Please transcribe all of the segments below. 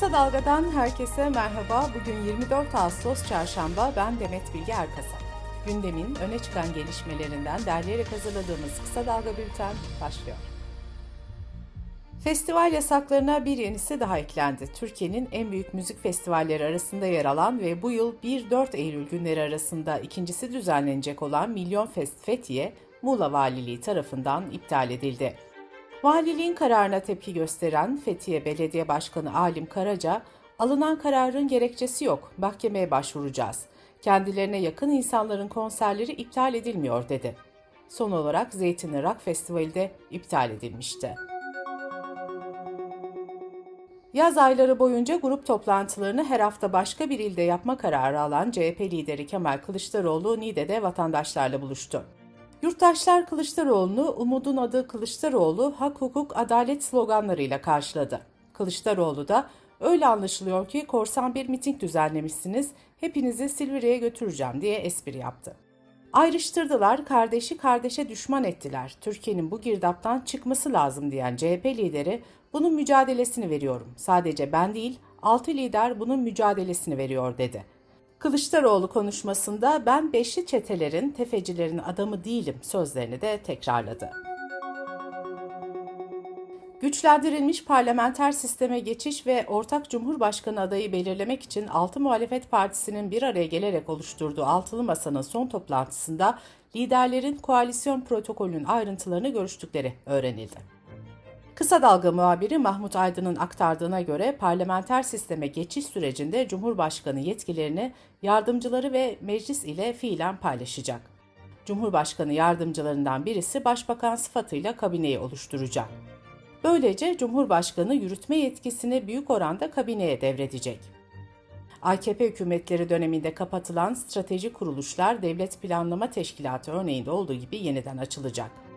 Kısa Dalga'dan herkese merhaba. Bugün 24 Ağustos Çarşamba. Ben Demet Bilge Erkasap. Gündemin öne çıkan gelişmelerinden derleyerek hazırladığımız Kısa Dalga Bülten başlıyor. Festival yasaklarına bir yenisi daha eklendi. Türkiye'nin en büyük müzik festivalleri arasında yer alan ve bu yıl 1-4 Eylül günleri arasında ikincisi düzenlenecek olan Milyon Fest Fethiye, Muğla Valiliği tarafından iptal edildi. Valiliğin kararına tepki gösteren Fethiye Belediye Başkanı Alim Karaca, alınan kararın gerekçesi yok, mahkemeye başvuracağız. Kendilerine yakın insanların konserleri iptal edilmiyor dedi. Son olarak Zeytinli Rock Festivali de iptal edilmişti. Yaz ayları boyunca grup toplantılarını her hafta başka bir ilde yapma kararı alan CHP lideri Kemal Kılıçdaroğlu Niğde'de vatandaşlarla buluştu. Yurttaşlar Kılıçdaroğlu'nu umudun adı Kılıçdaroğlu, hak hukuk adalet sloganlarıyla karşıladı. Kılıçdaroğlu da öyle anlaşılıyor ki korsan bir miting düzenlemişsiniz, hepinizi Silivri'ye götüreceğim diye espri yaptı. Ayrıştırdılar, kardeşi kardeşe düşman ettiler. Türkiye'nin bu girdaptan çıkması lazım diyen CHP lideri bunun mücadelesini veriyorum. Sadece ben değil, altı lider bunun mücadelesini veriyor dedi. Kılıçdaroğlu konuşmasında ben beşli çetelerin, tefecilerin adamı değilim sözlerini de tekrarladı. Güçlendirilmiş parlamenter sisteme geçiş ve ortak cumhurbaşkanı adayı belirlemek için altı muhalefet partisinin bir araya gelerek oluşturduğu altılı masanın son toplantısında liderlerin koalisyon protokolünün ayrıntılarını görüştükleri öğrenildi. Kısa Dalga muhabiri Mahmut Aydın'ın aktardığına göre parlamenter sisteme geçiş sürecinde Cumhurbaşkanı yetkilerini yardımcıları ve meclis ile fiilen paylaşacak. Cumhurbaşkanı yardımcılarından birisi başbakan sıfatıyla kabineyi oluşturacak. Böylece Cumhurbaşkanı yürütme yetkisini büyük oranda kabineye devredecek. AKP hükümetleri döneminde kapatılan strateji kuruluşlar Devlet Planlama Teşkilatı örneğinde olduğu gibi yeniden açılacak.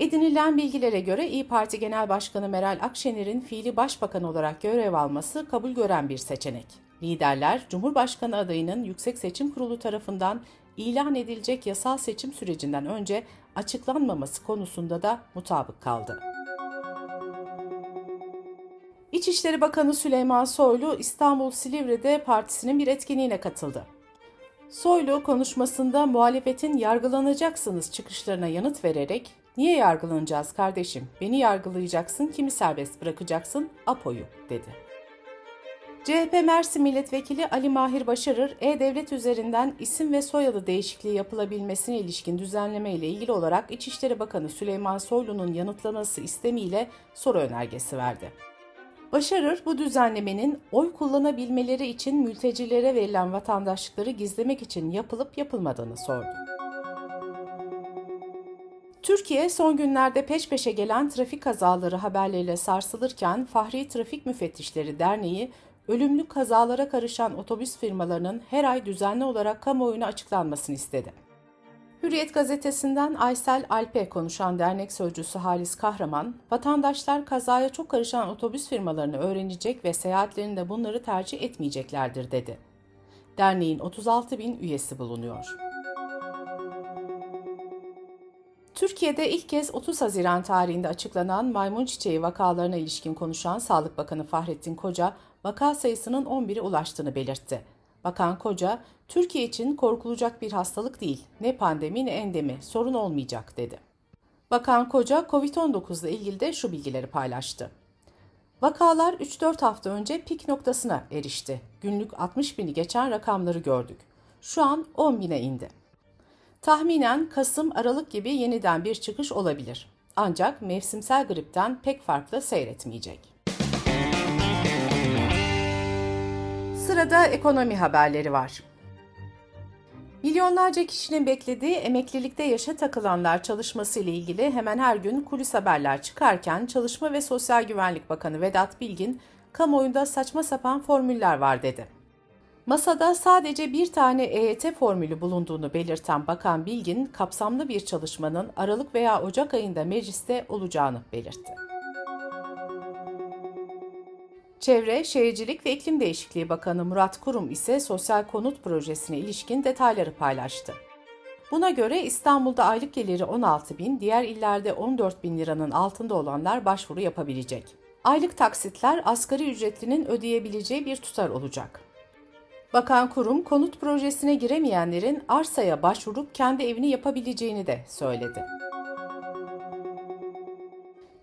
Edinilen bilgilere göre İyi Parti Genel Başkanı Meral Akşener'in fiili başbakan olarak görev alması kabul gören bir seçenek. Liderler, Cumhurbaşkanı adayının Yüksek Seçim Kurulu tarafından ilan edilecek yasal seçim sürecinden önce açıklanmaması konusunda da mutabık kaldı. İçişleri Bakanı Süleyman Soylu İstanbul Silivri'de partisinin bir etkinliğine katıldı. Soylu konuşmasında muhalefetin yargılanacaksınız çıkışlarına yanıt vererek Niye yargılanacağız kardeşim? Beni yargılayacaksın, kimi serbest bırakacaksın? Apo'yu dedi. CHP Mersin Milletvekili Ali Mahir Başarır, E-Devlet üzerinden isim ve soyadı değişikliği yapılabilmesine ilişkin düzenleme ile ilgili olarak İçişleri Bakanı Süleyman Soylu'nun yanıtlaması istemiyle soru önergesi verdi. Başarır, bu düzenlemenin oy kullanabilmeleri için mültecilere verilen vatandaşlıkları gizlemek için yapılıp yapılmadığını sordu. Türkiye son günlerde peş peşe gelen trafik kazaları haberleriyle sarsılırken Fahri Trafik Müfettişleri Derneği ölümlü kazalara karışan otobüs firmalarının her ay düzenli olarak kamuoyuna açıklanmasını istedi. Hürriyet gazetesinden Aysel Alpe konuşan dernek sözcüsü Halis Kahraman, vatandaşlar kazaya çok karışan otobüs firmalarını öğrenecek ve seyahatlerinde bunları tercih etmeyeceklerdir dedi. Derneğin 36 bin üyesi bulunuyor. Türkiye'de ilk kez 30 Haziran tarihinde açıklanan maymun çiçeği vakalarına ilişkin konuşan Sağlık Bakanı Fahrettin Koca, vaka sayısının 11'e ulaştığını belirtti. Bakan Koca, Türkiye için korkulacak bir hastalık değil, ne pandemi ne endemi, sorun olmayacak dedi. Bakan Koca, COVID-19 ile ilgili de şu bilgileri paylaştı. Vakalar 3-4 hafta önce pik noktasına erişti. Günlük 60 bini geçen rakamları gördük. Şu an 10 bine indi. Tahminen Kasım-Aralık gibi yeniden bir çıkış olabilir. Ancak mevsimsel gripten pek farklı seyretmeyecek. Sırada ekonomi haberleri var. Milyonlarca kişinin beklediği emeklilikte yaşa takılanlar çalışması ile ilgili hemen her gün kulis haberler çıkarken Çalışma ve Sosyal Güvenlik Bakanı Vedat Bilgin, kamuoyunda saçma sapan formüller var dedi. Masada sadece bir tane EYT formülü bulunduğunu belirten Bakan Bilgin, kapsamlı bir çalışmanın Aralık veya Ocak ayında mecliste olacağını belirtti. Çevre, Şehircilik ve İklim Değişikliği Bakanı Murat Kurum ise sosyal konut projesine ilişkin detayları paylaştı. Buna göre İstanbul'da aylık geliri 16 bin, diğer illerde 14 bin liranın altında olanlar başvuru yapabilecek. Aylık taksitler asgari ücretlinin ödeyebileceği bir tutar olacak. Bakan kurum konut projesine giremeyenlerin arsaya başvurup kendi evini yapabileceğini de söyledi.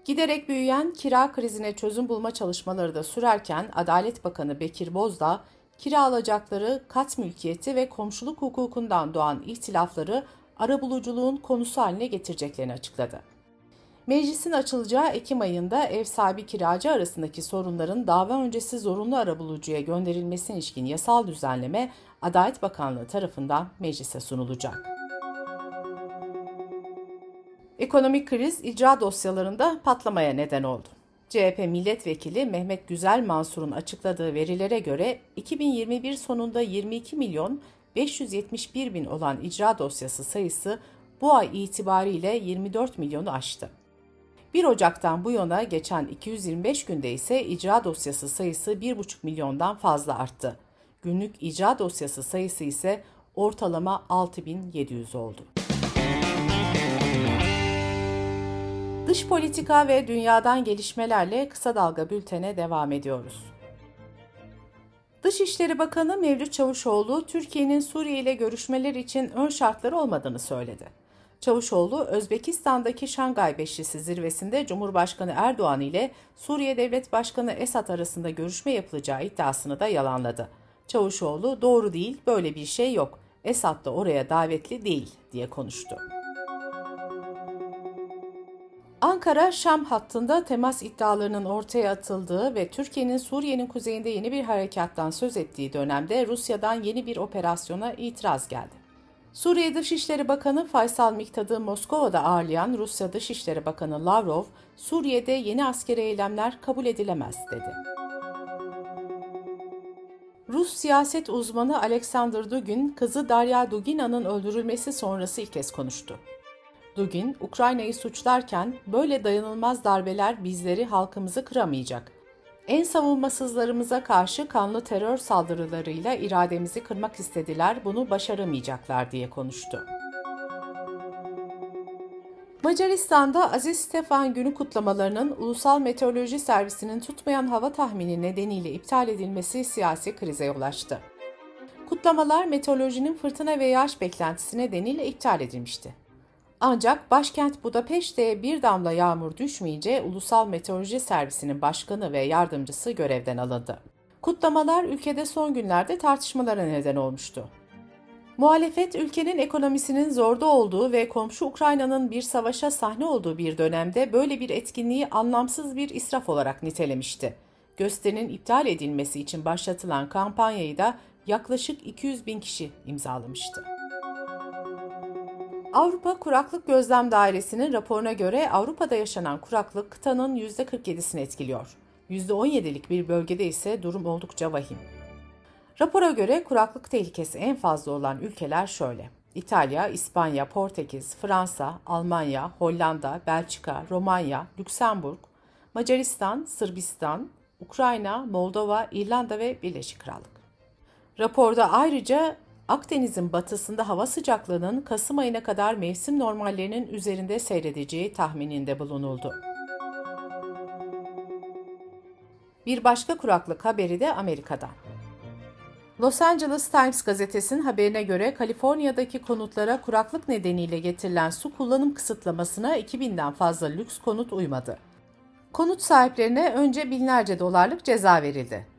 Giderek büyüyen kira krizine çözüm bulma çalışmaları da sürerken Adalet Bakanı Bekir Bozdağ, kira alacakları kat mülkiyeti ve komşuluk hukukundan doğan ihtilafları arabuluculuğun konusu haline getireceklerini açıkladı. Meclisin açılacağı Ekim ayında ev sahibi kiracı arasındaki sorunların dava öncesi zorunlu arabulucuya gönderilmesine ilişkin yasal düzenleme Adalet Bakanlığı tarafından meclise sunulacak. Ekonomik kriz icra dosyalarında patlamaya neden oldu. CHP milletvekili Mehmet Güzel Mansur'un açıkladığı verilere göre 2021 sonunda 22 milyon 571 bin olan icra dosyası sayısı bu ay itibariyle 24 milyonu aştı. 1 Ocak'tan bu yana geçen 225 günde ise icra dosyası sayısı 1,5 milyondan fazla arttı. Günlük icra dosyası sayısı ise ortalama 6700 oldu. Dış politika ve dünyadan gelişmelerle kısa dalga bültene devam ediyoruz. Dışişleri Bakanı Mevlüt Çavuşoğlu, Türkiye'nin Suriye ile görüşmeler için ön şartları olmadığını söyledi. Çavuşoğlu, Özbekistan'daki Şangay Beşlisi zirvesinde Cumhurbaşkanı Erdoğan ile Suriye Devlet Başkanı Esad arasında görüşme yapılacağı iddiasını da yalanladı. Çavuşoğlu, doğru değil, böyle bir şey yok. Esad da oraya davetli değil diye konuştu. Ankara, Şam hattında temas iddialarının ortaya atıldığı ve Türkiye'nin Suriye'nin kuzeyinde yeni bir harekattan söz ettiği dönemde Rusya'dan yeni bir operasyona itiraz geldi. Suriye Dışişleri Bakanı Faysal Miktad'ı Moskova'da ağırlayan Rusya Dışişleri Bakanı Lavrov, Suriye'de yeni askeri eylemler kabul edilemez dedi. Rus siyaset uzmanı Alexander Dugin, kızı Darya Dugina'nın öldürülmesi sonrası ilk kez konuştu. Dugin, Ukrayna'yı suçlarken böyle dayanılmaz darbeler bizleri, halkımızı kıramayacak. En savunmasızlarımıza karşı kanlı terör saldırılarıyla irademizi kırmak istediler, bunu başaramayacaklar diye konuştu. Macaristan'da Aziz Stefan günü kutlamalarının Ulusal Meteoroloji Servisi'nin tutmayan hava tahmini nedeniyle iptal edilmesi siyasi krize yol açtı. Kutlamalar meteorolojinin fırtına ve yağış beklentisi nedeniyle iptal edilmişti. Ancak başkent Budapeşte'ye bir damla yağmur düşmeyince Ulusal Meteoroloji Servisi'nin başkanı ve yardımcısı görevden alındı. Kutlamalar ülkede son günlerde tartışmalara neden olmuştu. Muhalefet ülkenin ekonomisinin zorda olduğu ve komşu Ukrayna'nın bir savaşa sahne olduğu bir dönemde böyle bir etkinliği anlamsız bir israf olarak nitelemişti. Gösterinin iptal edilmesi için başlatılan kampanyayı da yaklaşık 200 bin kişi imzalamıştı. Avrupa Kuraklık Gözlem Dairesi'nin raporuna göre Avrupa'da yaşanan kuraklık kıtanın %47'sini etkiliyor. %17'lik bir bölgede ise durum oldukça vahim. Rapora göre kuraklık tehlikesi en fazla olan ülkeler şöyle. İtalya, İspanya, Portekiz, Fransa, Almanya, Hollanda, Belçika, Romanya, Lüksemburg, Macaristan, Sırbistan, Ukrayna, Moldova, İrlanda ve Birleşik Krallık. Raporda ayrıca Akdeniz'in batısında hava sıcaklığının Kasım ayına kadar mevsim normallerinin üzerinde seyredeceği tahmininde bulunuldu. Bir başka kuraklık haberi de Amerika'dan. Los Angeles Times gazetesinin haberine göre Kaliforniya'daki konutlara kuraklık nedeniyle getirilen su kullanım kısıtlamasına 2000'den fazla lüks konut uymadı. Konut sahiplerine önce binlerce dolarlık ceza verildi.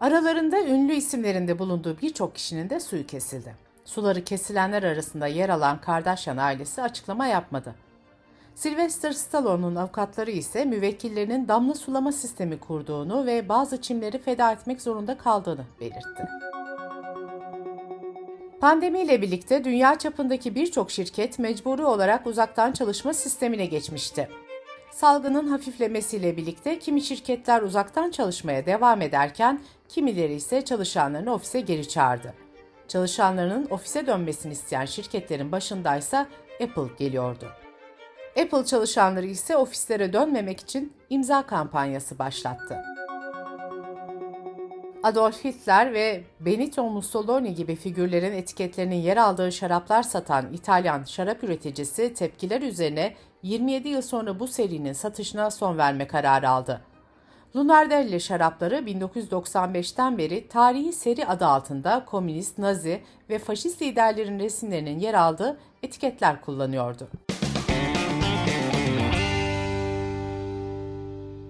Aralarında ünlü isimlerinde bulunduğu birçok kişinin de suyu kesildi. Suları kesilenler arasında yer alan Kardashian ailesi açıklama yapmadı. Sylvester Stallone'un avukatları ise müvekkillerinin damla sulama sistemi kurduğunu ve bazı çimleri feda etmek zorunda kaldığını belirtti. Pandemiyle birlikte dünya çapındaki birçok şirket mecburi olarak uzaktan çalışma sistemine geçmişti. Salgının hafiflemesiyle birlikte kimi şirketler uzaktan çalışmaya devam ederken kimileri ise çalışanlarını ofise geri çağırdı. Çalışanlarının ofise dönmesini isteyen şirketlerin başındaysa Apple geliyordu. Apple çalışanları ise ofislere dönmemek için imza kampanyası başlattı. Adolf Hitler ve Benito Mussolini gibi figürlerin etiketlerinin yer aldığı şaraplar satan İtalyan şarap üreticisi tepkiler üzerine 27 yıl sonra bu serinin satışına son verme kararı aldı. Lunardelli şarapları 1995'ten beri tarihi seri adı altında komünist, nazi ve faşist liderlerin resimlerinin yer aldığı etiketler kullanıyordu.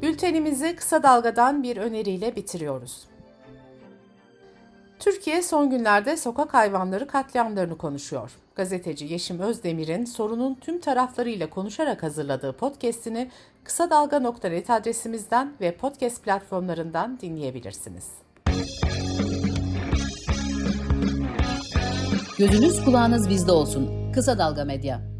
Bültenimizi kısa dalgadan bir öneriyle bitiriyoruz. Türkiye son günlerde sokak hayvanları katliamlarını konuşuyor. Gazeteci Yeşim Özdemir'in sorunun tüm taraflarıyla konuşarak hazırladığı podcast'ini kısa dalga.net adresimizden ve podcast platformlarından dinleyebilirsiniz. Gözünüz kulağınız bizde olsun. Kısa Dalga Medya.